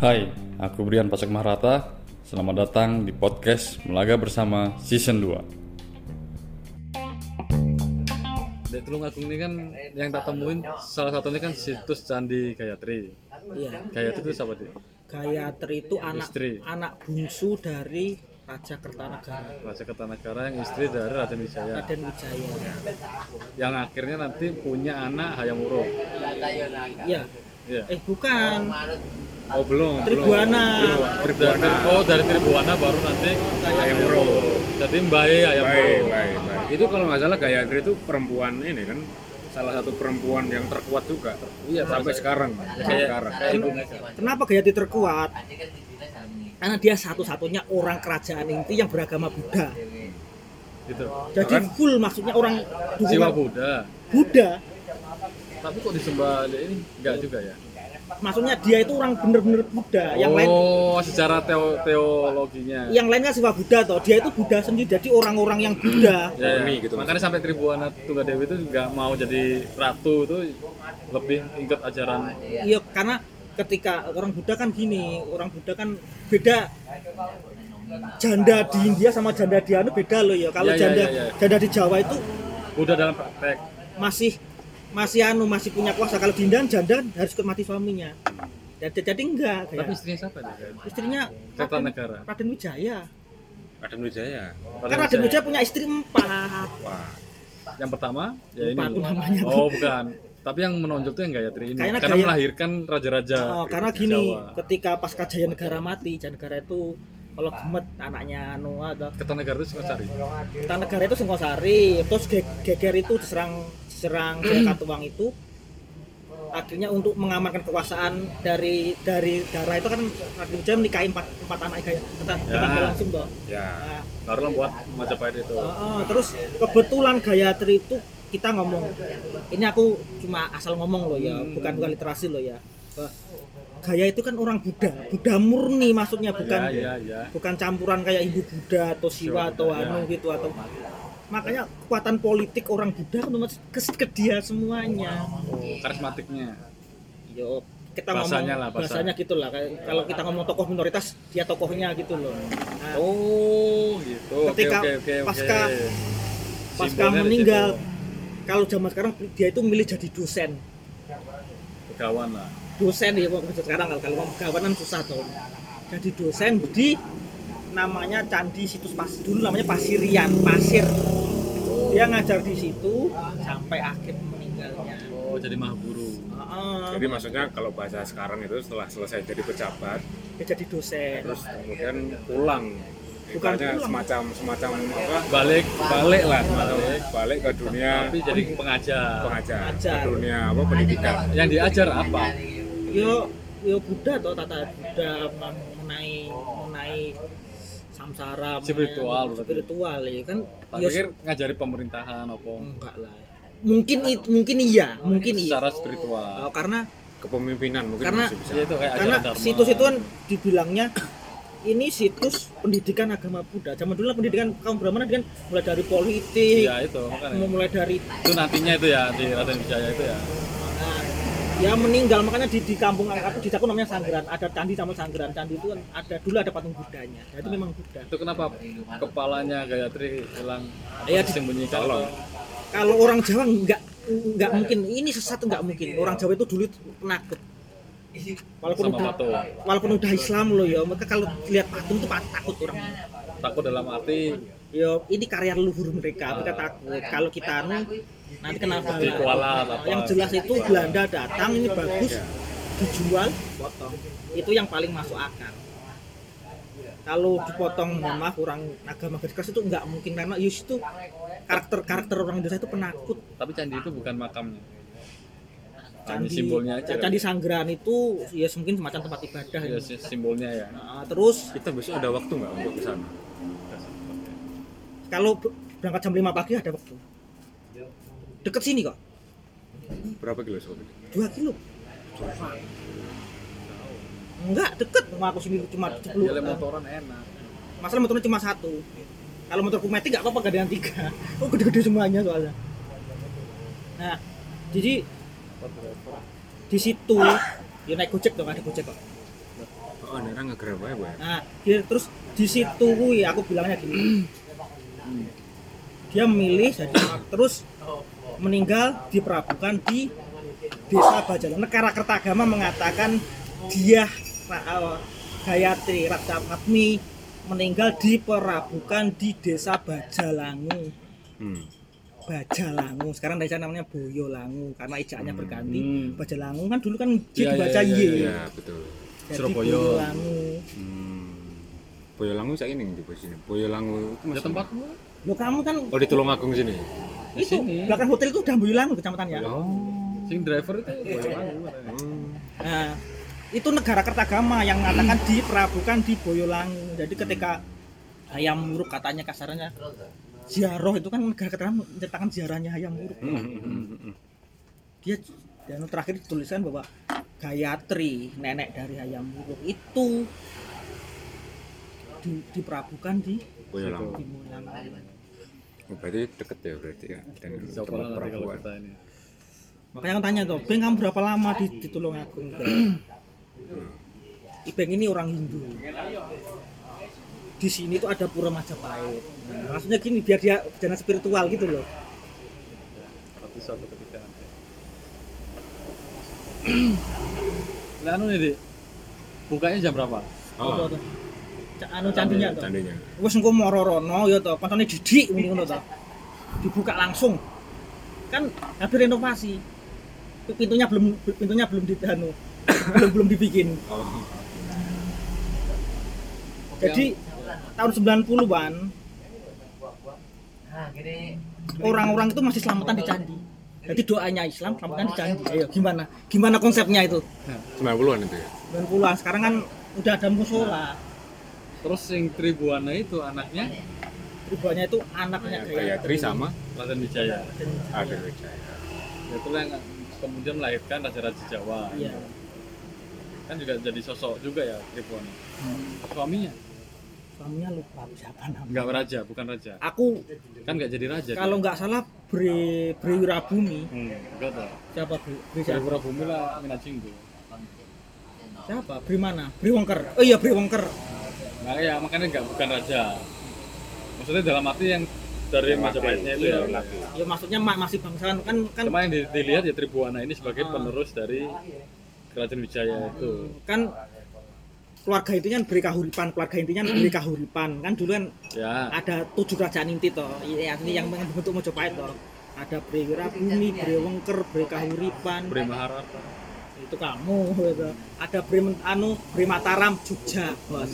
Hai, aku Brian Pasek Mahrata. Selamat datang di podcast Melaga Bersama Season 2. Di Tulung Agung ini kan yang tak temuin salah satunya kan situs Candi Gayatri. Iya, Gayatri itu siapa dia? Gayatri itu anak Istri. anak bungsu dari Raja Kertanegara, Raja Kertanegara yang istri dari Raden Wijaya. Raden Wijaya. Yang akhirnya nanti punya anak Hayam Wuruk. Iya. Iya. Eh bukan, Oh belum. Tribuana. Dari, oh dari Tribuana baru nanti Hayam Wuruk. Jadi Mbak Hayam Baik, Wuruk. baik, baik. Itu kalau nggak salah Gayatri itu perempuan ini kan salah satu perempuan yang terkuat juga. Iya, sampai sekarang. Sampai sekarang. kenapa Gayatri terkuat? Karena dia satu-satunya orang kerajaan inti yang beragama Buddha. Gitu. Jadi full maksudnya orang Jiwa dukungan Buddha. Buddha. Tapi kok disembah ini enggak juga ya? Maksudnya dia itu orang bener-bener Buddha. Yang lain oh, secara teo teologinya. yang lainnya sifat Buddha toh. Dia itu Buddha sendiri. Jadi orang-orang yang Buddha. Ya, ya. Gitu Makanya sampai Tribuana Tunggadewi itu nggak mau jadi ratu itu lebih ikut ajaran Iya, karena ketika orang Buddha kan gini, orang Buddha kan beda janda di India sama janda di anu beda loh ya. Kalau Iya, iya, janda iya, iya. janda di Jawa itu Buddha dalam praktek. masih masih anu masih punya kuasa. Kalau di India janda harus ikut mati suaminya. Jadi, jadi enggak Tapi kayak istrinya siapa istrinya Kertanegara. Raden Wijaya. Raden Wijaya. Kan Raden Wijaya punya istri empat. Wah. Yang pertama ya Lupa ini. namanya. Oh, bukan. Tapi yang menonjol tuh yang Gayatri ini. Kayaknya Karena Gaya- melahirkan raja-raja. Oh, karena gini, Jawa. ketika pasca Jaya Negara mati, Jaya Negara itu kalau gemet anaknya anu ada Kertanegara itu Singosari. Kertanegara itu Singosari, terus Ge- Geger itu diserang diserang Katuang itu akhirnya untuk mengamankan kekuasaan dari dari darah itu kan Raden Wijaya menikahi empat, empat anak Gaya kita Ya. langsung toh. Ya. Nah, Baru lah buat Majapahit itu. oh, oh, terus kebetulan Gayatri itu kita ngomong ini aku cuma asal ngomong loh ya Hmm. bukan bukan literasi loh ya Gaya itu kan orang Buddha Buddha murni maksudnya bukan Ya, ya, ya. bukan campuran kayak ibu Buddha atau Siwa Siwa atau Buddha, anu gitu atau makanya kekuatan politik orang Buddha kan ke, ke dia semuanya Oh, karismatiknya. yo kita Bahasanya ngomong lah, bahasa. bahasanya gitu lah Kayak kalau kita ngomong tokoh minoritas dia tokohnya gitu loh nah, Oh, gitu. Ketika oke, oke, oke. pasca- pasca Simbolnya meninggal kalau zaman sekarang dia itu milih jadi dosen Begawan lah. dosen ya sekarang kalau kalau mau gawanan susah tuh jadi dosen di namanya candi situs pasir dulu namanya pasirian pasir dia ngajar di situ sampai akhir meninggalnya Oh, jadi mahguru. Heeh. Jadi maksudnya kalau bahasa sekarang itu setelah selesai jadi pejabat, dia jadi dosen terus kemudian pulang. Bukan pulang. semacam semacam apa? Balik, balik lah. Balik, balik ke dunia Tapi jadi pengajar. pengajar, Pengajar. ke dunia apa pendidikan. Yang diajar apa? yo yo Buddha atau tata Buddha mengenai mengenai samsara Spiritual spiritual ya kan Tak yo pikir ngajari pemerintahan apa? enggak lah mungkin it- mungkin iya mungkin iya Secara spiritual. Oh, karena Kepemimpinan mungkin Karena- masih bisa. Iya itu kayak karena situs itu kan dibilangnya ini situs pendidikan agama Buddha. Zaman dulu pendidikan kaum Brahmana kan mulai dari politik, Iya itu makanya. mulai dari Itu nantinya itu ya di Raden Wijaya itu ya. Nah, ya meninggal makanya di, di kampung aku di aku namanya Sanggeran. Ada candi sama Sanggeran. Candi itu kan ada dulu ada patung Buddhanya nah, itu memang Buddha. Itu kenapa kepalanya Gayatri hilang? Di- disembunyikan? Tolong. kalau orang Jawa nggak nggak mungkin. Ini sesat nggak mungkin. Orang Jawa itu dulu penakut walaupun Sama udah patung. walaupun udah Islam loh ya mereka kalau lihat patung itu takut orang. Takut dalam arti Yo, ini karya leluhur mereka, mereka takut. Kalau kita anu nanti kenapa? Yang jelas itu Belanda datang ini bagus dijual, potong. Itu yang paling masuk akal. Kalau dipotong, mohon maaf orang agama keras itu nggak mungkin karena Yus itu karakter karakter orang Indonesia itu penakut. tapi candi itu bukan makamnya. Hanya Candi, simbolnya aja. kan? Candi Sanggeran itu ya mungkin semacam tempat ibadah. Ya, si- simbolnya ya. Nah, terus Kita besok ada waktu nggak untuk ke sana? Kalau ber- berangkat jam 5 pagi ada waktu. Deket sini kok, Berapa kilo sobat? 2 kilo. Enggak, deket. Mau aku sini cuma 10. Jalan motoran enak. Masalah motornya cuma satu. Kalau motorku metik nggak apa-apa gadean tiga. Oh gede-gede semuanya soalnya. Nah, jadi di situ dia naik gojek dong ada gojek kok. Oh, ngegrab wae, Boy. Nah, dia terus di situ kuwi aku bilangnya gini. Dia memilih jadi terus meninggal diperabukkan di desa Bajalan. Negara Kertagama mengatakan dia Gayatri Raja Patmi meninggal diperabukan di desa Bajalangu. Hmm. Bajalangu. Sekarang desa namanya Boyolangu karena berganti. Hmm. Bajalangu kan dulu kan J Iya, dibaca iya, Y. Iya, betul. Jadi Surabaya. Boyolangu. Hmm. Boyolangu saya ini di sini. Boyolangu itu Ya masih tempat Lo kamu kan Oh, di Tulungagung sini. di itu sini. belakang hotel itu udah Boyolangu kecamatannya. Oh. Sing driver itu Boyolangu. Hmm. Nah, itu negara Kertagama yang mengatakan diperabukan di Boyolangu. Jadi ketika ayam muruk katanya kasarnya ziarah itu kan negara Kertagama menceritakan ziarahnya ayam muruk. Hmm, hmm, hmm, hmm. Dia dan terakhir dituliskan bahwa Gayatri nenek dari ayam muruk itu di, diperabukan di Boyolangu. di Boyolangu. Oh, berarti deket ya berarti ya dengan tempat perabuan. kita ini. Makanya aku tanya tuh, Beng kamu berapa lama di, di Tulungagung? Ibeng ini orang Hindu. Di sini tuh ada pura Majapahit. Nah, maksudnya gini, biar dia jangan spiritual gitu loh. Tapi suatu ketika nanti. Lah anu nih. Bukanya jam berapa? Oh, Tuh, tuh. Ca- Anu candinya tuh. candinya. Wes engko moro rono ya to, koncone didik ngono to. Dibuka langsung. Kan habis renovasi. Pintunya belum pintunya belum di anu, belum belum dibikin. Oh. Jadi tahun 90-an orang-orang itu masih selamatan di candi. Jadi doanya Islam selamatan di candi. Ayo gimana? Gimana konsepnya itu? 90-an itu ya. 90-an sekarang kan udah ada musola. Terus sing Tribuana itu anaknya Rubahnya itu anaknya Gayatri sama Raden Wijaya. ada Wijaya. Itu yang kemudian melahirkan raja-raja Jawa. Iya. Kan juga jadi sosok juga ya Tribuana. Suaminya Suaminya lupa siapa namanya. enggak raja, bukan raja. Aku Kan enggak jadi raja. kalau nggak salah Bre Bre Wirabumi Hmm, enggak tahu. siapa Bre, Bre Dari siapa? bumi lah Minacinggo. siapa Bre mana Bre Wongker oh iya Bre Wongker Nah ya makanya enggak bukan raja. Maksudnya dalam arti yang dari Majapahitnya itu ya. ya maksudnya ma- masih bangsawan kan kan Cuma yang di- dilihat ya Tribuana ini sebagai penerus dari Kerajaan Wijaya itu. kan keluarga itu kan beri kahuripan keluarga intinya beri kahuripan kan dulu kan Ya. ada tujuh kerajaan inti toh ya, ini yang membentuk Mojopahit toh ada Bre Wirabumi, Bre Wengker, Bre Kahuripan, Bre Maharata. Itu kamu gitu. ada Bre Men- anu Bre Mataram Jogja bos.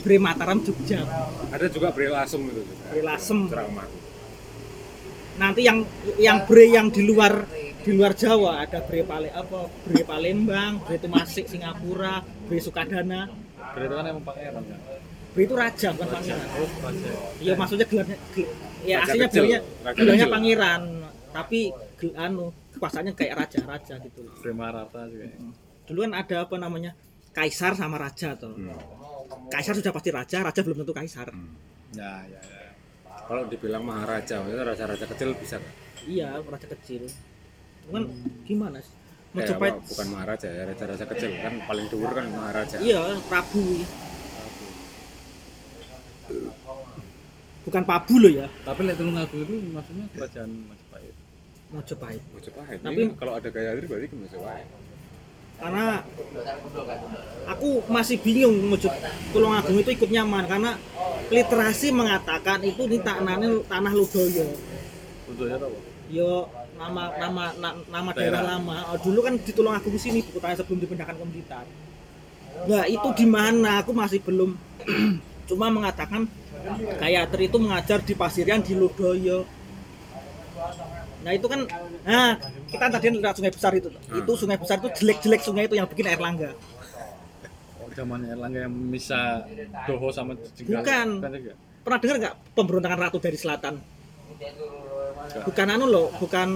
Bre Mataram Jogja. Ada juga Bre Lasem itu juga. Bre Lasem. Nanti yang yang bre yang di luar di luar Jawa ada bre Pale apa bre Palembang bre Temasik Singapura bre Sukadana. Bre itu kan emang pangeran kan. bre itu raja bukan pangeran. Oh, raja. iya maksudnya gelarnya gel- ya Raja aslinya gelarnya gelarnya pangeran tapi gel, anu kekuasaannya kayak raja-raja gitu Maharata juga. ya. dulu kan ada apa namanya? Kaisar sama raja tuh. Hmm. kaisar sudah pasti raja raja belum tentu kaisar. Ya, ya, ya. Kalau dibilang maharaja, maksudnya raja-raja kecil bisa? Iya raja kecil. Cuman gimana sih? Eh, Majapahit bukan maharaja ya, raja-raja kecil kan paling dhuwur kan maharaja. iya Prabu. Bukan Pabu loh ya. Tapi lihat Tulungagung itu maksudnya kerajaan Majapahit Majapahit. Tapi- Tapi kalau ada Gayatri berarti ke Majapahit. karena aku masih bingung menuju Tulungagung itu ikut nyaman karena literasi mengatakan itu di tanah tanah Ludoyo ya apa? yo nama nama na- nama daerah, Daerah. lama Oh, dulu kan di Tulungagung sini kotanya sebelum dipindahkan ke Blitar nah itu di mana aku masih belum cuma mengatakan Gayatri itu mengajar di Pasirian di Ludoyo nah itu kan nah kita tadi lihat sungai besar itu. Itu sungai besar itu jelek-jelek sungai itu yang bikin air langga. Oh, zamannya Erlangga yang bisa Doho sama Jenggal. Bukan. Pernah dengar nggak pemberontakan ratu dari selatan? Bukan anu loh bukan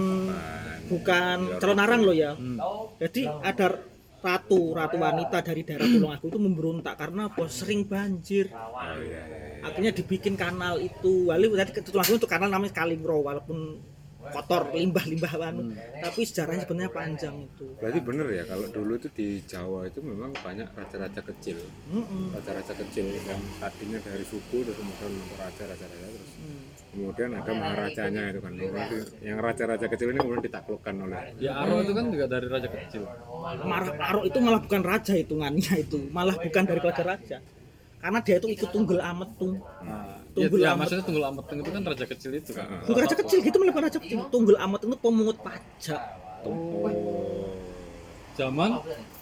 bukan. calon arang loh ya. Hmm. jadi ada ratu ratu wanita dari daerah Tulungagung itu memberontak karena apa? Sering banjir. Oh iya iya. iya. akhirnya dibikin kanal itu. Wali tadi ke Tulungagung itu kanal namanya Kalingro walaupun kotor limbah-limbah anu tapi sejarahnya sebenarnya panjang itu. Berarti bener ya kalau dulu itu di Jawa itu memang banyak raja-raja kecil. Mm-mm. raja-raja kecil yang tadinya dari suku terus kemudian untuk raja raja-raja terus Hmm. kemudian ada maharajanya itu kan. Berarti yang raja-raja kecil ini kemudian ditaklukkan oleh Ya Aro itu kan juga dari raja kecil. Marah Aro itu malah bukan raja hitungannya itu malah bukan dari keluarga raja. Karena dia itu ikut tunggul ametung Nah, Tunggul ya, ya, maksudnya Tunggul Ameteng itu kan raja kecil itu kan. bukan raja kecil gitu malah bukan raja kecil tunggul ametung itu pemungut pajak. Oh. Zaman?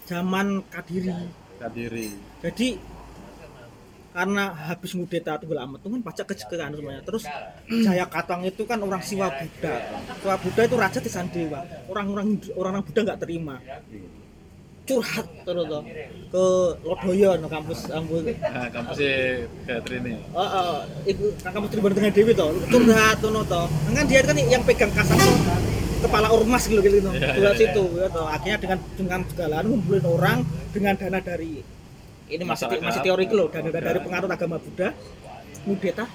Zaman kadiri. Kadiri. jadi karena habis ngudeta tunggul ametung kan pajak ke ke anu semuanya. Terus Jaya Katang itu kan orang Siwa Buddha Siwa Buddha itu raja di Sandewa. Orang-orang orang-orang Buddha nggak terima curhat terus toh ke Lodoyo no kampus kampus Nah, kampusnya Catherine ini. Oh, oh, itu kamu terlibat dengan Dewi toh, curhat tuh toh. Kan dia kan yang pegang kasar tuh kepala ormas gitu gitu. Iya, Curhat iya, situ ya toh. Akhirnya dengan dengan segala anu ngumpulin orang dengan dana dari ini masih masih teori loh, dana dari pengaruh agama Buddha. Mudeta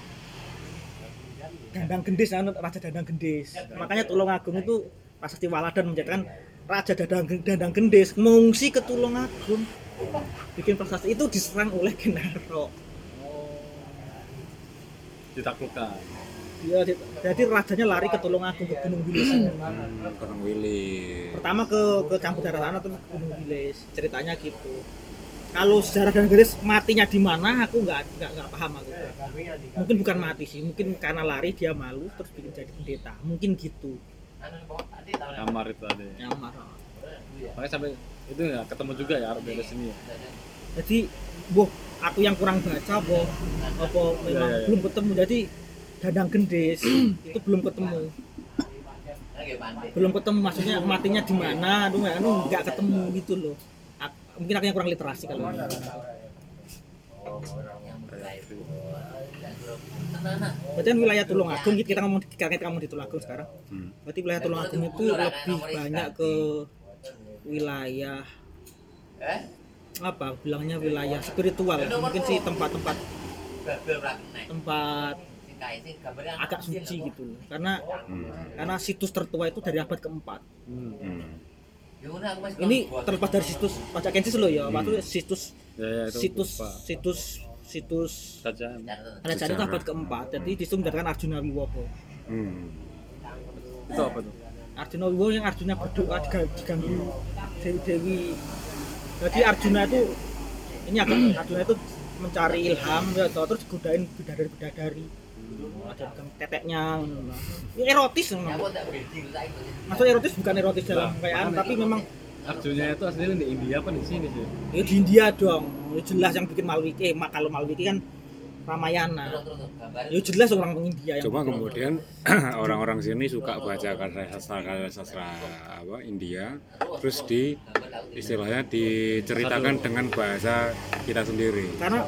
Dandang Gendis, anu, Raja Dandang Gendis. Makanya Tulungagung itu Prasasti Waladan menjadikan Raja Dandang, Dandang Gendis mengungsi ke Tulungagung bikin prestasi itu diserang oleh Genaro. Ditaklukkan. Iya, di- jadi rajanya lari ke Tulungagung ke Gunung Wilis. hmm, Gunung Willy Pertama ke ke campur daerah sana terus ke Gunung Wilis. Ceritanya gitu. Kalau sejarah dan garis matinya di mana aku nggak nggak nggak paham aku. Mungkin bukan mati sih, mungkin karena lari dia malu terus bikin jadi pendeta. Mungkin gitu. Kamar itu ada. Nyamar. Makanya sampai itu ya ketemu juga ya Arab dari sini ya. Jadi, boh, aku yang kurang baca, boh, apa memang Iya, iya. belum ketemu. Jadi Dadang Gendis itu belum ketemu. belum ketemu maksudnya matinya di mana aduh nggak aduh nggak ketemu gitu loh mungkin aku yang kurang literasi kalau ini. Berarti kan wilayah Tulungagung kita ngomong kita ngomong di Tulungagung sekarang Hmm. berarti wilayah Tulungagung itu lebih banyak ke wilayah apa bilangnya wilayah spiritual mungkin sih tempat-tempat tempat agak suci gitu karena Hmm. karena situs tertua itu dari abad keempat Hmm. ini terlepas dari situs pajak kensis loh ya waktu situs Ya, ya itu situs lupa. situs situs saja. kerajaan itu abad keempat jadi di situ mendapatkan Arjuna Wiwoho Hmm. Itu apa tuh? Arjuna Wiwoho yang Arjuna berdoa diga- diganggu Dewi Dewi. Jadi Arjuna itu ini agak Arjuna itu mencari ilham ya terus godain bidadari bidadari. Ada pegang teteknya ya, erotis memang maksud erotis bukan erotis dalam kekayaan tapi memang Arjunya itu aslinya di India apa di sini sih? ya di India dong ya jelas yang bikin Malwiki eh, mak- kalau Malwiki kan Ramayana ya jelas orang India yang Cuma bikin. kemudian orang-orang sini suka baca karya sastra karya sastra apa India, terus di istilahnya diceritakan dengan bahasa kita sendiri. karena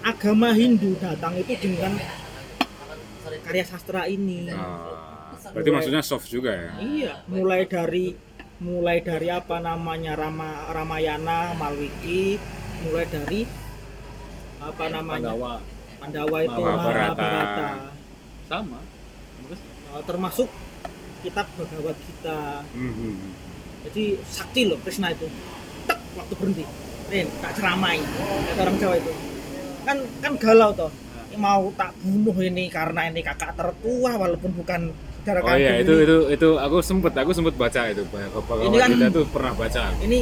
agama Hindu datang itu dengan karya sastra ini Ah, berarti maksudnya soft juga ya? iya mulai dari mulai dari apa namanya Rama Ramayana Malwiki mulai dari apa namanya Pandawa Pandawa itu Mahabharata. Mahabharata. Sama. Terus Uh, termasuk kitab Bhagavad Gita. Hmm. jadi sakti loh Krishna itu. Tek, waktu berhenti. Rin, tak ceramai. Kata orang Jawa itu. Kan kan galau toh. Mau tak bunuh ini karena ini kakak tertua walaupun bukan saudara Oh iya itu itu itu aku sempet aku sempet baca itu Bhagavad Ini kan- Gita itu pernah baca. ini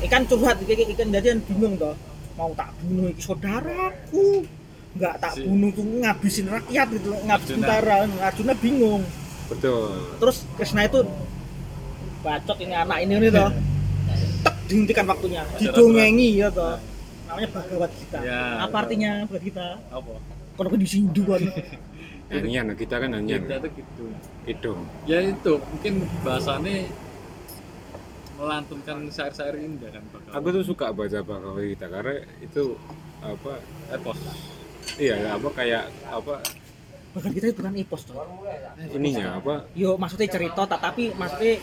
ikan curhat ikan, ikan jadian bingung toh. Mau tak bunuh iki saudaraku? Nggak tak Si- bunuh tuh ngabisin rakyat gitu ngabisin tentara Arjuna bingung. Betul. terus Krishna itu bacot ini anak ini ini toh. Tek dihentikan waktunya. Didongengi ya toh. Namanya Bhagavad Gita. Ya, apa artinya Bhagavad Gita? Apa? kalau di Hindu kan Nyanyian kita kan nyanyian. Kita tuh gitu. Hidung. Ya itu mungkin bahasannya melantunkan syair-syair indah kan bakal. Aku tuh suka baca Bhagavad Gita karena itu apa epos. iya apa kayak apa Bhagavad Gita itu bukan epos toh ininya apa yo maksudnya cerita tapi maksudnya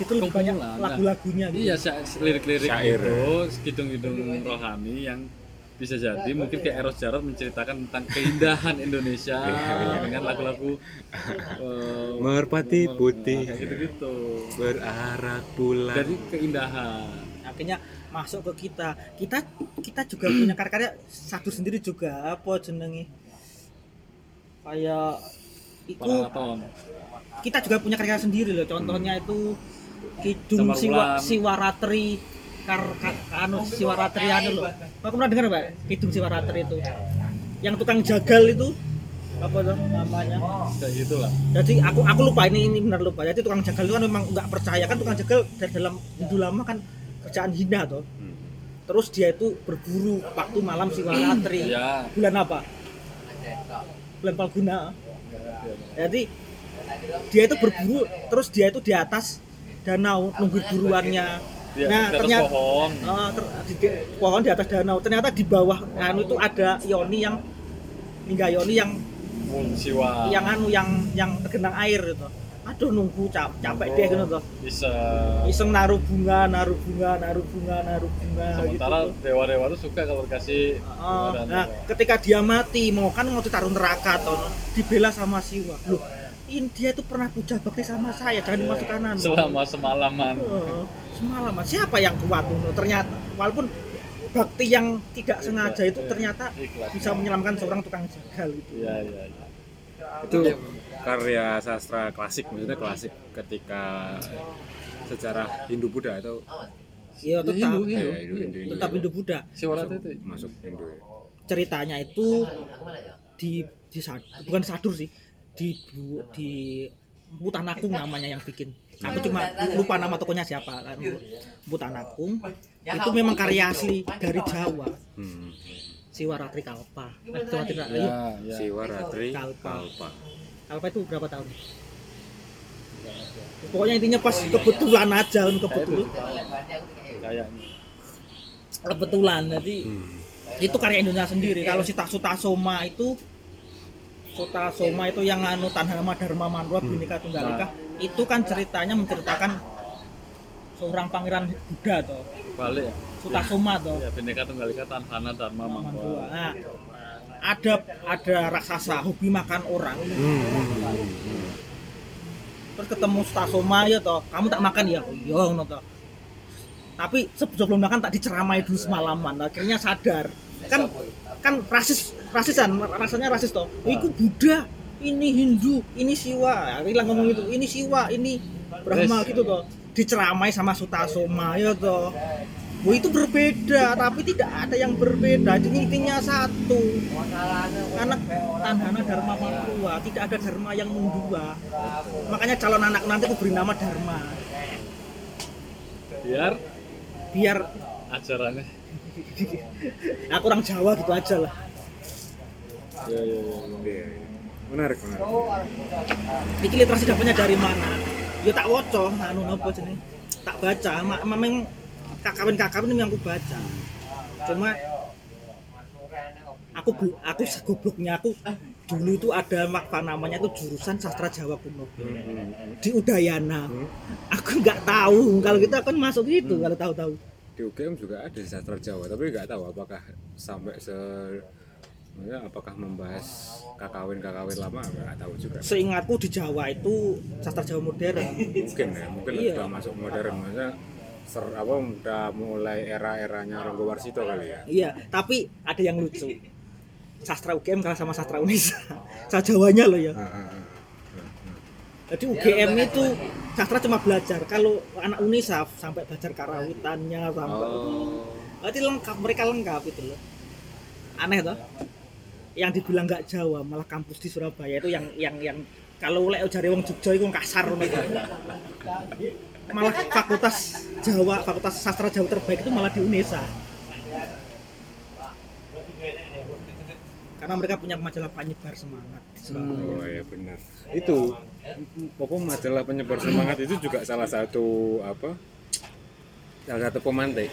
situ lebih banyak nah. lagu-lagunya gitu Iya, lirik-lirik Syair. itu, hidung-hidung rohani yang bisa jadi. Mungkin kayak Eros Jarot menceritakan tentang keindahan Indonesia dengan lagu-lagu eh, Merpati putih. gitu-gitu. Berarak bulan. dari keindahan. Akhirnya masuk ke kita. Kita kita juga punya karya-karya satu sendiri juga. Apa jenenge kayak itu kita juga punya karya sendiri loh. Contohnya itu Kidung Siwa. Siwaratri kar, kar, anu Siwaratri anu loh Aku pernah dengar Pak Kidung Siwaratri itu. Yang tukang jagal itu apa tuh namanya? Kayak gitulah. Jadi aku aku lupa ini ini benar lupa. Jadi tukang jagal itu kan memang nggak percaya. Kan tukang jagal dari dalam Hindu lama kan kerjaan hina tuh Hmm. terus dia itu berburu waktu malam Siwaratri ya bulan apa? Bulan Palguna. Jadi dia itu berburu terus dia itu di atas danau nunggu buruannya dia nah ternyata pohon Ah, ter- di, di- pohon di atas danau. Ternyata di bawah anu itu ada Yoni yang hingga Yoni yang siwa yang anu yang yang tergenang air itu aduh nunggu cap, capek dia gitu tuh bisa. Iseng naruh bunga naruh bunga naruh bunga naruh bunga sementara gitu. dewa-dewa tuh suka kalau dikasih dan nah dewa. ketika dia mati mau kan mau ditaruh neraka toh. Dibela sama Siwa loh ini dia itu pernah puja bakti sama saya jangan dimasukkan anu selama semalaman. Oh, semalaman. Siapa yang kuat? Tuh ternyata walaupun bakti yang tidak sengaja itu ternyata Ikhlas. bisa menyelamatkan seorang tukang jagal itu iya iya iya. itu karya sastra klasik maksudnya klasik ketika sejarah Hindu Buddha atau ya tetap. Hindu, Hindu. ya, Hindu, Hindu, Hindu, tetap Hindu Buddha. Itu. masuk Hindu. Ya. ceritanya itu di di bukan sadur sih di di Butanakung namanya yang bikin. Aku cuma lupa nama tokonya siapa kan. Butanakung itu memang karya asli dari Jawa. Hmm. Siwaratri Kalpa. Eh, Siwaratri Kalpa. ya ya. Siwa Ratri Kalpa. Kalpa. Kalpa itu berapa tahun? Pokoknya intinya pas kebetulan aja kebetulan. kayaknya. Kebetulan jadi Hmm. itu karya Indonesia sendiri. Kalau Sita Suta Soma itu Suta Soma itu yang anu Tanhama Dharma Manwa Bhinneka Tunggal Ika. Itu kan ceritanya menceritakan seorang pangeran Buddha toh. Balik. Ya Suta Soma toh. Ya Bhinneka Tunggal Ika Tanhana Dharma Manwa. Nah, ada ada raksasa hobi makan orang. Hmm, hmm, hmm, hmm. terus ketemu Soma ya toh. Kamu tak makan ya yo ngono toh. Tapi sebelum makan tak diceramai dulu semalaman. Akhirnya sadar. Kan kan rasis rasisan rasanya rasis toh. Oh, itu Buddha ini Hindu ini Siwa. Aku bilang ngomong itu ini Siwa ini Brahma gitu toh. Diceramai sama Sutasoma ya toh. Oh, itu berbeda tapi tidak ada yang berbeda. Jadi intinya satu. Karena tanhana dharma mantua tidak ada dharma yang mendua makanya calon anak nanti aku beri nama dharma. Biar? Biar ajarannya. Aku orang Jawa gitu aja lah ya ya ya Iya, iya. Menarik, menarik. Iki literasi dapatnya dari mana? Ya tak woco, anu nopo jeneng. Tak baca, mak memang kakawin-kakawin yang aku baca. Cuma aku bu- aku segobloknya aku dulu itu ada apa namanya itu jurusan sastra Jawa kuno di Udayana. Aku nggak tahu kalau kita akan masuk itu kalau tahu-tahu. Di UGM juga ada sastra Jawa, tapi nggak tahu apakah sampai se maksudnya apakah membahas kakawin-kakawin lama nggak tahu juga. Seingatku di Jawa itu sastra Jawa modern. Mungkin ya, mungkin Iya. sudah masuk modern maksudnya ser, apa udah mulai era-eranya Ronggo Warsito kali ya. Iya, tapi ada yang lucu. Sastra UGM kalah sama sastra Unesa. Sastra Jawanya loh ya. Ah, ah, ah. Jadi UGM itu sastra cuma belajar. Kalau anak Unesa sampai belajar karawitannya sampai Oh. berarti lengkap, mereka lengkap itu loh. Aneh toh? Yang dibilang nggak Jawa, malah kampus di Surabaya itu yang yang yang kalau lek jare wong Jogja itu kasar ngono itu. Malah fakultas Jawa, fakultas sastra Jawa terbaik itu malah di Unesa. Karena mereka punya majalah penyebar semangat Surabaya. Oh ya benar. Itu pokok majalah penyebar semangat itu juga salah satu apa? Salah satu pemantik.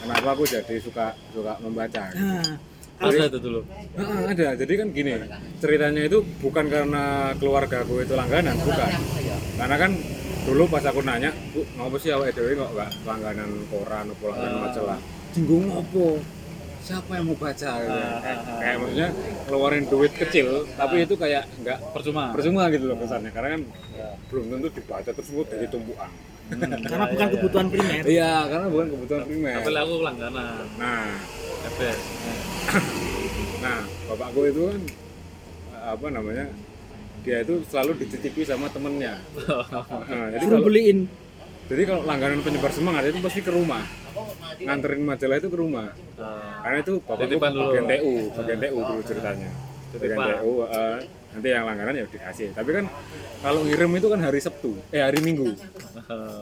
Kenapa aku jadi suka suka membaca? Nah, kalau ada itu dulu Ah, ada. Jadi kan gini, ceritanya itu bukan karena keluarga aku itu langganan, bukan. Karena kan dulu pas aku nanya, Bu, ngapa sih awake dhewe kok gak langganan koran atau langganan majalah? Jinggung ngopo? siapa yang mau baca gitu. Ah, kayak, ah, ah. kayak maksudnya ngeluarin duit kecil tapi itu kayak nggak percuma percuma gitu loh kesannya karena kan belum tentu dibaca terus semua jadi tumpuan karena bukan kebutuhan primer. Iya karena bukan kebutuhan primer. Tapi aku langganan. Nah. FS nah bapakku itu kan apa namanya dia itu selalu dititipi sama temennya. Nah, jadi suruh kalau beliin. jadi kalau langganan penyebar semangat itu pasti ke rumah. Nganterin majalah itu ke rumah. Ah, karena itu bapakku bagian TU bagian TU dulu ceritanya. Bagian. TU eh, nanti yang langganan ya dikasih tapi kan kalau ngirim itu kan hari Sabtu eh hari Minggu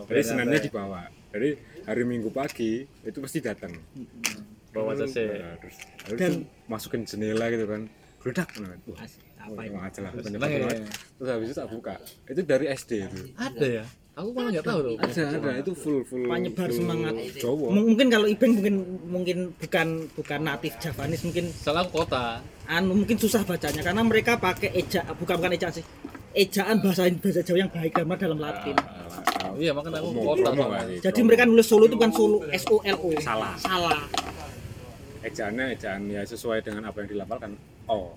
jadi Seninnya dibawa jadi hari Minggu pagi itu pasti datang bawa Nah, jase terus itu masukin jendela gitu kan geledak nah, wah, apa oh, majalah Seneng ya? semangat. terus habis itu tak buka itu dari SD itu ada ya aku malah nggak tahu tuh ada ada. Itu full full Penyebar full semangat. Jawa. Mungkin kalau Ibeng mungkin mungkin bukan bukan natif Javanese mungkin salah kota. anu mungkin susah bacanya karena mereka pakai eja bukan bukan ejaan sih. Ejaan bahasa bahasa Jawa yang baik dalam dalam Latin. Ah, iya makanya aku kota jadi mereka nulis Solo itu bukan Solo S O L O. Salah. salah. Ejaannya ejaan ya sesuai dengan apa yang dilafalkan O.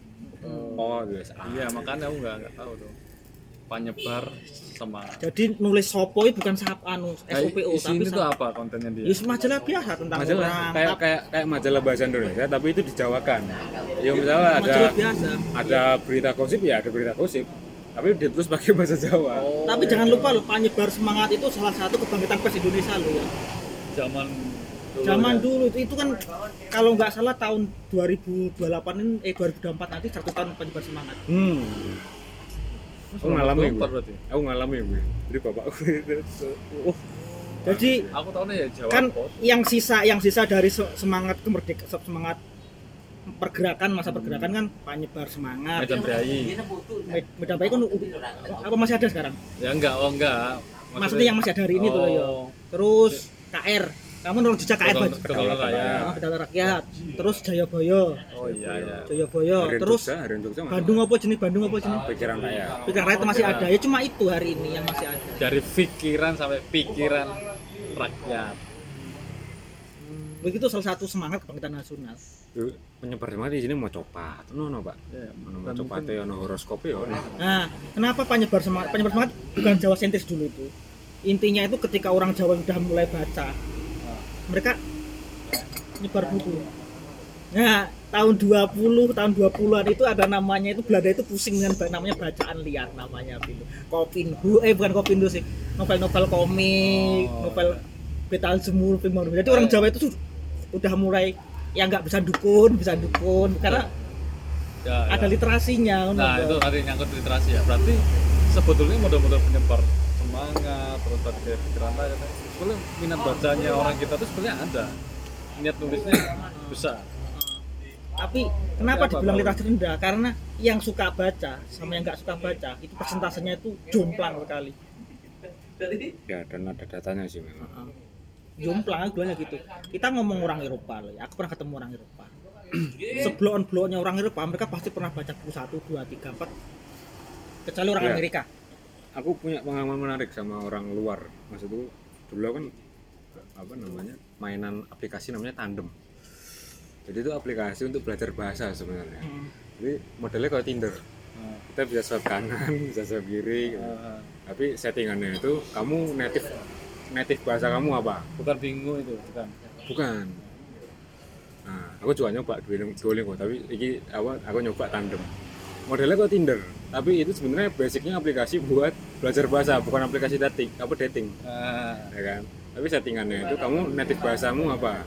O tulis A. Iya makanya aku nggak nggak tahu tuh penyebar semangat jadi nulis sopo itu bukan sap anu S O P O Kayak tapi sap- apa kontennya dia? Ya majalah biasa tentang majalah orang kayak kayak kayak majalah bahasa Indonesia tapi itu dijawakan. Ya misalnya ada majalah biasa. ada berita gosip ya ada berita gosip tapi ditulis pakai bahasa Jawa. Tapi jangan lupa loh penyebar semangat itu salah satu kebangkitan pers Indonesia loh ya. Zaman dulu zaman ya. dulu itu, itu kan kalau nggak salah tahun 2028 ini eh 2024 nanti satu tahun penyebar semangat. Hmm aku ngalamin gue 24 berarti. Aku ngalamin gue jadi bapakku itu uh jadi aku tahunya ya Jawa kan Pos. yang sisa yang sisa dari se- semangat kemerdekaan semangat pergerakan masa pergerakan kan penyebar semangat. Medan Bayi Med- Medan Bayi kan apa masih ada sekarang? Ya enggak oh enggak. Maksudnya yang masih ada hari ini tuh ya. Oh. terus KR kamu nolong jejak KR Kedaulatan- Baj- Kedaulatan Raya Ah, Kedaulatan rakyat. Terus Jayabaya. Oh iya iya. Jayabaya. Terus Bandung apa jenis? Bandung apa jenis? Pikiran saya. Pikiran rakyat masih ada. Ya cuma itu hari ini yang masih ada. Dari pikiran sampai pikiran rakyat. Begitu salah satu semangat kebangkitan nasional. Penyebar semangat di sini mau copat. No no pak? Ya, dan copat mungkin- ono horoskop ya. Nah, kenapa penyebar semangat? Penyebar semangat bukan Jawa sentris dulu itu. Intinya itu ketika orang Jawa sudah mulai baca, mereka nyebar buku. Nah, tahun 20, tahun 20-an itu ada namanya itu Belanda itu pusing dengan namanya bacaan liar namanya itu. Kopinhu, eh bukan Kopinhu sih. Novel-novel komik, Oh. novel Betal Jemur, Film Jadi orang Jawa itu udah mulai yang nggak bisa dukun, bisa dukun karena ya, ya. ada literasinya. nah itu tadi nyangkut literasi ya berarti sebetulnya model-model penyebar semangat terus tadi pikiran rakyat sebenarnya minat bacanya orang kita tuh sebenarnya ada. Niat nulisnya besar tapi kenapa Tapi apa dibilang literasi rendah? Karena yang suka baca sama yang nggak suka baca itu persentasenya itu jomplang sekali. Ya dan ada datanya sih memang. Jomplang aku bilangnya gitu. Kita ngomong orang Eropa loh ya. Aku pernah ketemu orang Eropa. Sebelum bloknya orang Eropa mereka pasti pernah baca buku satu dua tiga empat. Kecuali orang Iya. Amerika. Aku punya pengalaman menarik sama orang luar. Maksudku dulu kan apa namanya mainan aplikasi namanya tandem. Jadi itu aplikasi untuk belajar bahasa sebenarnya. Hmm. jadi modelnya kayak Tinder. Nah, kita bisa swipe kanan bisa swipe kiri gitu. ah, tapi settingannya itu kamu native native bahasa kamu apa? Bukan bingung itu bukan. Bukan. Nah aku juga nyoba Duolingo, tapi ini apa aku nyoba tandem. Modelnya kayak Tinder tapi itu sebenarnya basicnya aplikasi buat belajar bahasa bukan aplikasi dating apa dating. Ah, ya kan? Tapi settingannya itu kamu native bahasamu apa?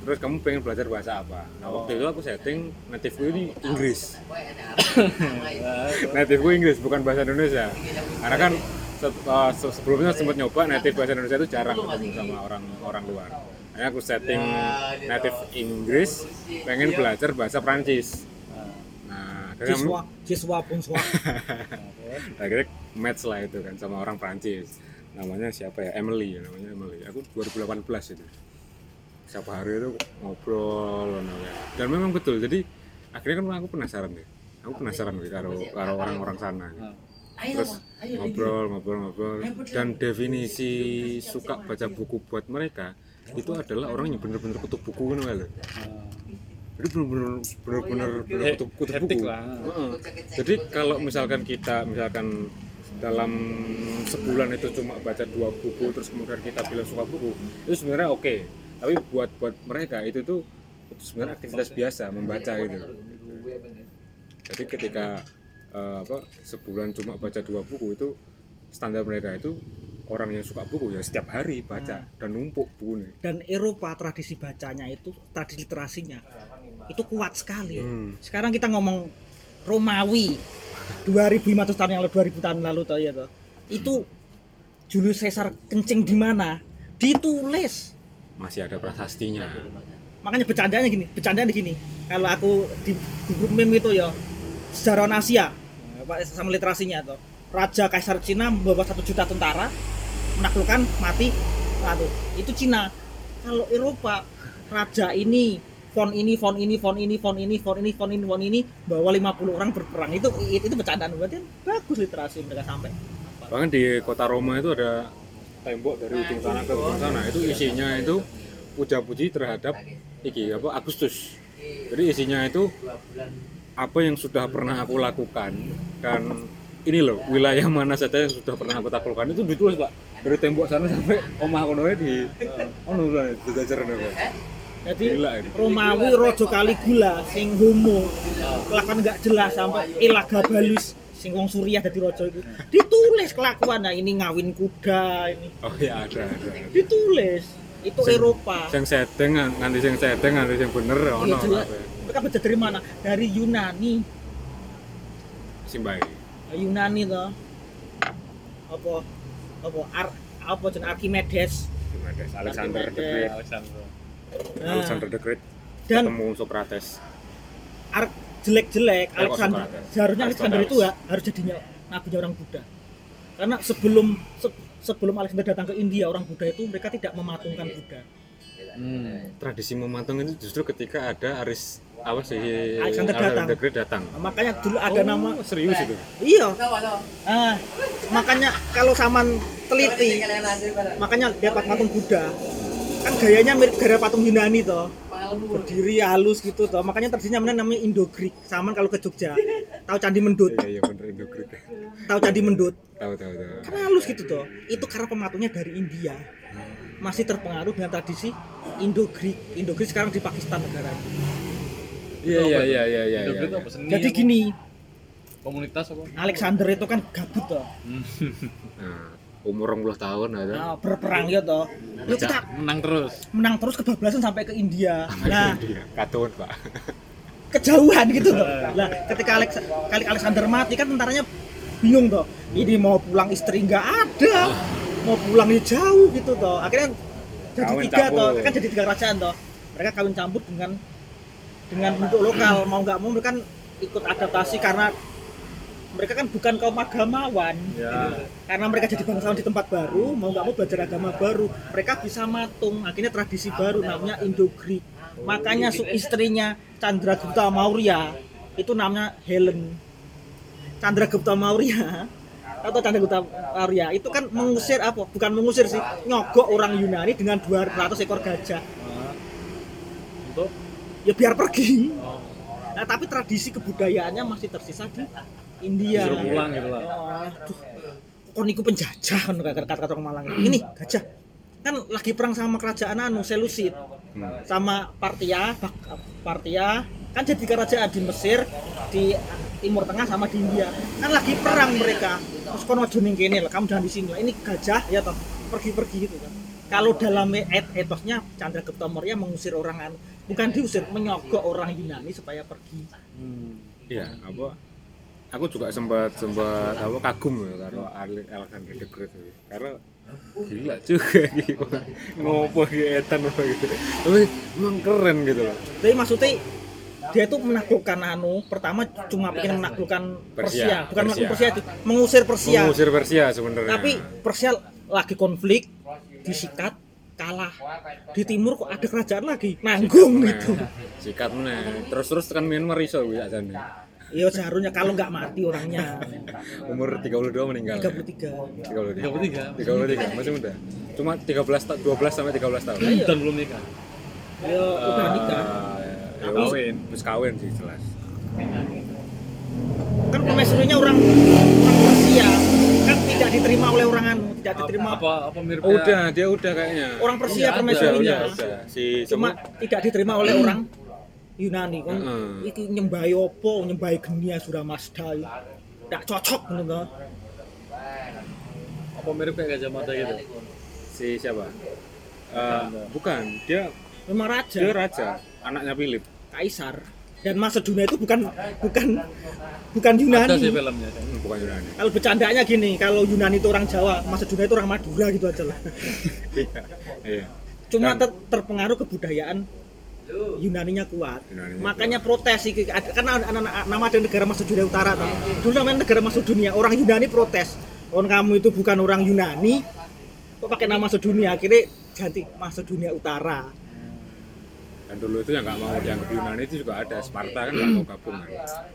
Terus kamu pengen belajar bahasa apa? Nah waktu itu aku setting native gue ini Inggris. Native gue Inggris bukan bahasa Indonesia. Karena kan uh, se- sebelumnya sempat nyoba native bahasa Indonesia itu jarang ketemu sama orang orang luar. Akhirnya aku setting native Inggris pengen belajar bahasa Prancis. nah siswa siswa pun siswa akhirnya match lah itu kan sama orang Prancis namanya siapa ya? Emily namanya Emily. Aku 2018 itu. Setiap hari itu ngobrol namanya. dan memang betul jadi akhirnya kan aku penasaran deh. Aku penasaran deh karo karo orang-orang sana gitu. terus ngobrol ngobrol ngobrol. Dan definisi suka baca buku buat mereka itu adalah orang yang bener-bener kutuk buku kan loh itu benar-benar benar-benar kutub, kutub buku. lah. Jadi kalau misalkan kita misalkan dalam sebulan itu cuma baca dua buku terus kemudian kita bilang suka buku itu sebenarnya oke. Tapi buat buat mereka itu tuh itu sebenarnya aktivitas biasa membaca gitu. jadi ketika eh, apa sebulan cuma baca dua buku itu standar mereka itu orang yang suka buku ya setiap hari baca dan numpuk bukunya. Dan Eropa tradisi bacanya itu tradisi literasinya itu kuat sekali. Hmm. sekarang kita ngomong Romawi. 2500 tahun yang lalu 2000 tahun lalu toh ya toh. Itu Julius Caesar kencing di mana? Ditulis. Masih ada prasastinya. Makanya bercandanya gini bercandanya gini. Kalau aku di, di grup meme itu ya sejarah Asia. Apa sama literasinya tuh Raja Kaisar Cina membawa satu juta tentara menaklukkan mati satu itu Cina. Kalau Eropa raja ini font ini font ini font ini font ini font ini font ini font ini bawa 50 orang berperang. Itu itu, itu bercandaan berarti kan bagus literasi mereka sampai. Bahkan di kota Roma itu ada tembok dari ujung sana ke ujung sana. Itu isinya itu puja-puji terhadap iki apa Agustus. Jadi isinya itu apa yang sudah pernah aku lakukan. Dan ini loh wilayah mana saja yang sudah pernah aku taklukkan itu ditulis pak. Dari tembok sana sampai omah kono di ono lah jajaran apa jadi. Romawi Rojo Caligula sing homo. Kelakuan nggak jelas sampai Ilaga Balus sing wong Suriah dadi rojo itu ditulis kelakuan. Nah ini ngawin kuda ini. Oh ya ada ada ditulis. Itu Sing- Eropa. yang setting nganti yang setting nganti yang bener Iya ono jelas. apa mereka belajar dari mana? Dari Yunani. Simbai Yunani toh. Apa? Apa? Ar, apa jeneng? Archimedes. Gimana Alexander Alexander. Nah, Alexander the Great dan ketemu Socrates. Ar- jelek-jelek Ya, Alexander. Socrates? seharusnya Alexander itu ha- harus jadinya nabinya orang Buddha. Karena sebelum se- sebelum Alexander datang ke India orang Buddha itu mereka tidak mematungkan Buddha. Hmm. tradisi mematung itu justru ketika ada Aris apa sih Alexander datang. the Great datang. Nah, makanya dulu ada nama Oh, serius itu? Iya. Ah, makanya kalau saman teliti makanya lihat patung Buddha kan gayanya mirip gaya patung Yunani toh berdiri halus gitu toh makanya tradisinya namanya namanya Indo Greek saman kalau ke Jogja. Tahu candi mendut? Iya iya bener Indo Greek tahu candi mendut? Tahu tahu tahu. Kan halus gitu toh itu karena pematungnya dari India. Masih terpengaruh dengan tradisi Indo Greek Indo Greek sekarang di Pakistan negara. Iya iya iya iya iya iya, jadi gini. Komunitas apa? Alexander itu kan gabut toh nah, umur 20 tahun ada nah, berperang ya toh. Ya kita Menang terus. menang terus kebablasan sampai ke India. Nah katun pak. kejauhan gitu loh. Lah ketika Alex kali Alexander mati kan tentaranya bingung toh. Ini mau pulang istri nggak ada. Mau pulang ya jauh gitu toh. Akhirnya jadi Kawin tiga campur. toh kan jadi tiga kerajaan toh. Mereka kawin campur dengan dengan bentuk lokal. Mau nggak mau mereka kan ikut adaptasi karena mereka kan bukan kaum agamawan. Ya. karena mereka jadi bangsawan di tempat baru mau nggak mau belajar agama baru mereka bisa matung. Akhirnya tradisi baru namanya Indo Greek makanya su istrinya Chandragupta Maurya itu namanya Helen. Chandragupta Maurya. Atau Chandragupta Maurya? Itu kan mengusir apa? Bukan mengusir sih nyogok orang Yunani dengan 200 ekor gajah. Untuk? Ya biar pergi. Nah tapi tradisi kebudayaannya masih tersisa di India disuruh pulang gitu lah. Aduh, kok niku penjajah kan kata-kata orang Malang ini. Gajah kan lagi perang sama kerajaan anu Seleucid Hmm. sama Partia, Partia kan jadi kerajaan di Mesir, di Timur Tengah sama di India. Kan lagi perang mereka. Terus kono aja ning kene lah, kamu jangan di sini lah. Ini gajah ya toh, pergi-pergi gitu kan. Kalau dalam et etosnya Chandra Gupta Maurya mengusir orang anu, bukan diusir, menyogok orang Yunani supaya pergi. Hmm. iya apa aku juga sempat sempat apa kagum ya karo Ale- Alexander the Great itu. karena gila juga gitu ngopo gitu etan apa gitu tapi emang keren gitu loh Jadi maksudnya dia itu menaklukkan anu pertama cuma pengen menaklukkan Persia, Persia, bukan menaklukkan Persia. Mengusir Persia. mengusir Persia sebenarnya Tapi Persia lagi konflik, disikat, kalah. Di timur kok ada kerajaan lagi, nanggung gitu. sikat meneh terus terus tekan Myanmar iso bisa jane Ya seharusnya kalau nggak mati orangnya umur 32 meninggal 33. 33 33. 33 masih muda cuma 13 ta- 12 sampai 13 tahun Iya. Dan belum nikah. Ya udah nikah. Ah, ya. Ya, Kawin. Terus kawin sih jelas. kan permaisurinya orang orang Persia kan tidak diterima oleh orang anu tidak diterima apa apa miripnya Oh, udah, dia udah kayaknya. orang Persia Iya, permaisurinya udah. Si cuma tidak diterima oleh orang Yunani kan Heeh. iki nyembahi opo nyembahi genia sudah Mazda tidak cocok gitu toh. apa mirip kayak Gajah Mada gitu si siapa? Eh, bukan, dia memang raja dia raja, anaknya Philip. kaisar dan Macedonia itu bukan bukan bukan ada sih Yunani filmnya Hmm, bukan Yunani. kalau bercandanya gini kalau Yunani itu orang Jawa Macedonia itu orang Madura gitu aja lah Iya. Iya. cuma Dan- ter- terpengaruh kebudayaan Yunaninya kuat Yunaninya makanya protes iki karena ada- ada- nama ada negara Macedonia Utara toh. dulu namanya negara Macedonia orang Yunani protes orang kamu itu bukan orang Yunani kok pakai nama Macedonia akhirnya ganti Macedonia Utara Dan dulu itu yang nggak mau dianggap Yunani itu juga ada. Sparta kan nggak mau gabung kan.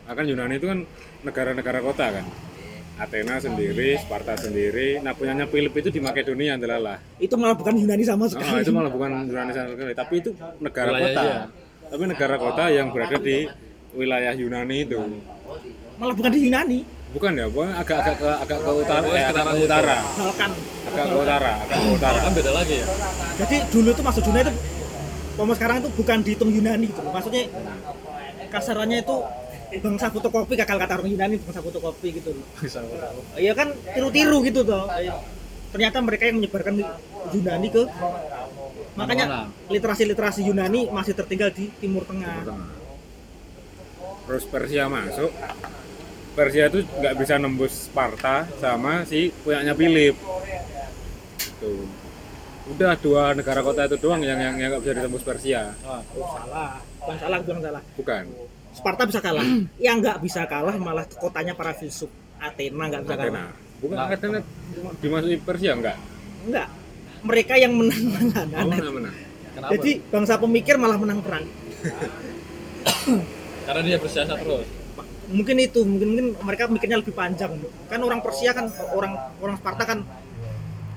Nah, kan Yunani itu kan negara-negara kota kan. Athena sendiri, Sparta sendiri. Nah punyanya Philip itu di Makedonia adalah. itu malah bukan Yunani sama sekali Oh, itu malah bukan Yunani sama sekali, tapi itu negara Wilayah kota. iya. Tapi negara kota yang berada di wilayah Yunani itu. malah bukan di Yunani Bukan ya, bukan agak-agak ke agak ke utara, eh, agak ke itu. utara, Balkan agak ke utara, agak ke utara. kan beda lagi ya jadi dulu itu Macedonia itu Poma sekarang itu bukan dihitung Yunani gitu maksudnya kasarannya itu bangsa fotokopi kakal kata orang Yunani bangsa fotokopi gitu loh Iya kan tiru-tiru gitu toh. Ternyata mereka yang menyebarkan Yunani ke makanya literasi-literasi Yunani masih tertinggal di Timur Tengah. Terus Persia masuk. Persia itu nggak bisa nembus Sparta sama si punyanya Philip. Tuh. Udah dua negara kota itu doang yang yang nggak bisa ditembus Persia. Oh, salah. Bukan salah, bukan salah. Bukan. Sparta bisa kalah. yang nggak bisa kalah malah kotanya para filsuf. Athena nggak bisa kalah. Athena. Bukan Athena dimasuki Persia enggak? Enggak. Mereka yang menang Oh, menang. mana. kenapa Jadi bangsa pemikir malah menang perang. karena dia bersiasat terus mungkin itu mungkin mungkin mereka mikirnya lebih panjang kan orang Persia kan orang orang Sparta kan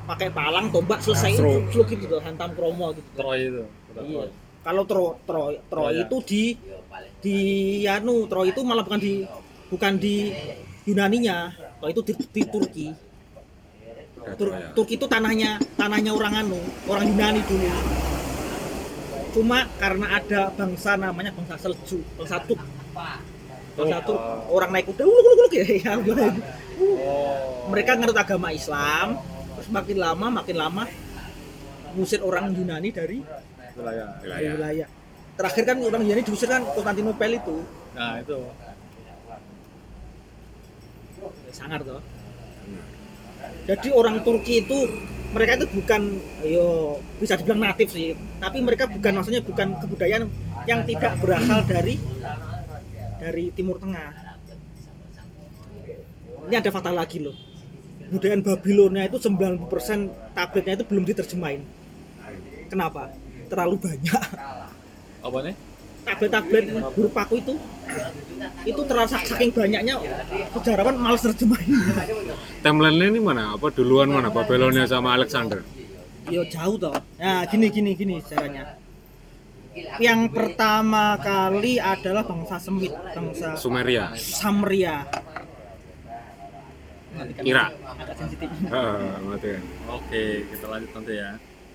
pakai palang tombak selesai Stroke. fluk gitu hantam kromo gitu Troy itu iya. Troy. kalau Tro, Troy Troy Troya. itu di di anu Troy itu malah bukan di bukan di Yunaninya. Troy itu di, di Turki. Udah Tur-. Turki itu tanahnya tanahnya orang anu orang Yunani dulu cuma karena ada bangsa namanya bangsa Seljuk bangsa Turk bangsa Turk orang naik kuda uluk uluk uluk ya ya oh. Mereka nganut agama Islam terus makin lama makin lama ngusir orang Yunani dari wilayah. Wilayah. wilayah. Terakhir kan orang Yunani diusir kan Konstantinopel itu. Nah itu. Sangar toh. Jadi orang Turki itu mereka itu bukan yo bisa dibilang natif sih. Tapi mereka bukan maksudnya bukan kebudayaan yang tidak berasal dari dari Timur Tengah. Ini ada fakta lagi loh. Budayaan Babilonia itu 90% tabletnya itu belum diterjemahin. Kenapa terlalu banyak apa nih tablet-tablet huruf paku itu itu terlalu saking banyaknya sejarawan malas terjemahin Timeline ini mana? Apa duluan mana? Babilonia sama Alexander. Yo jauh toh. Nah, gini gini gini caranya. Yang pertama kali adalah bangsa Semit, bangsa Sumeria, Samria. Irak. Agak sensitif. Oke kita lanjut nanti ya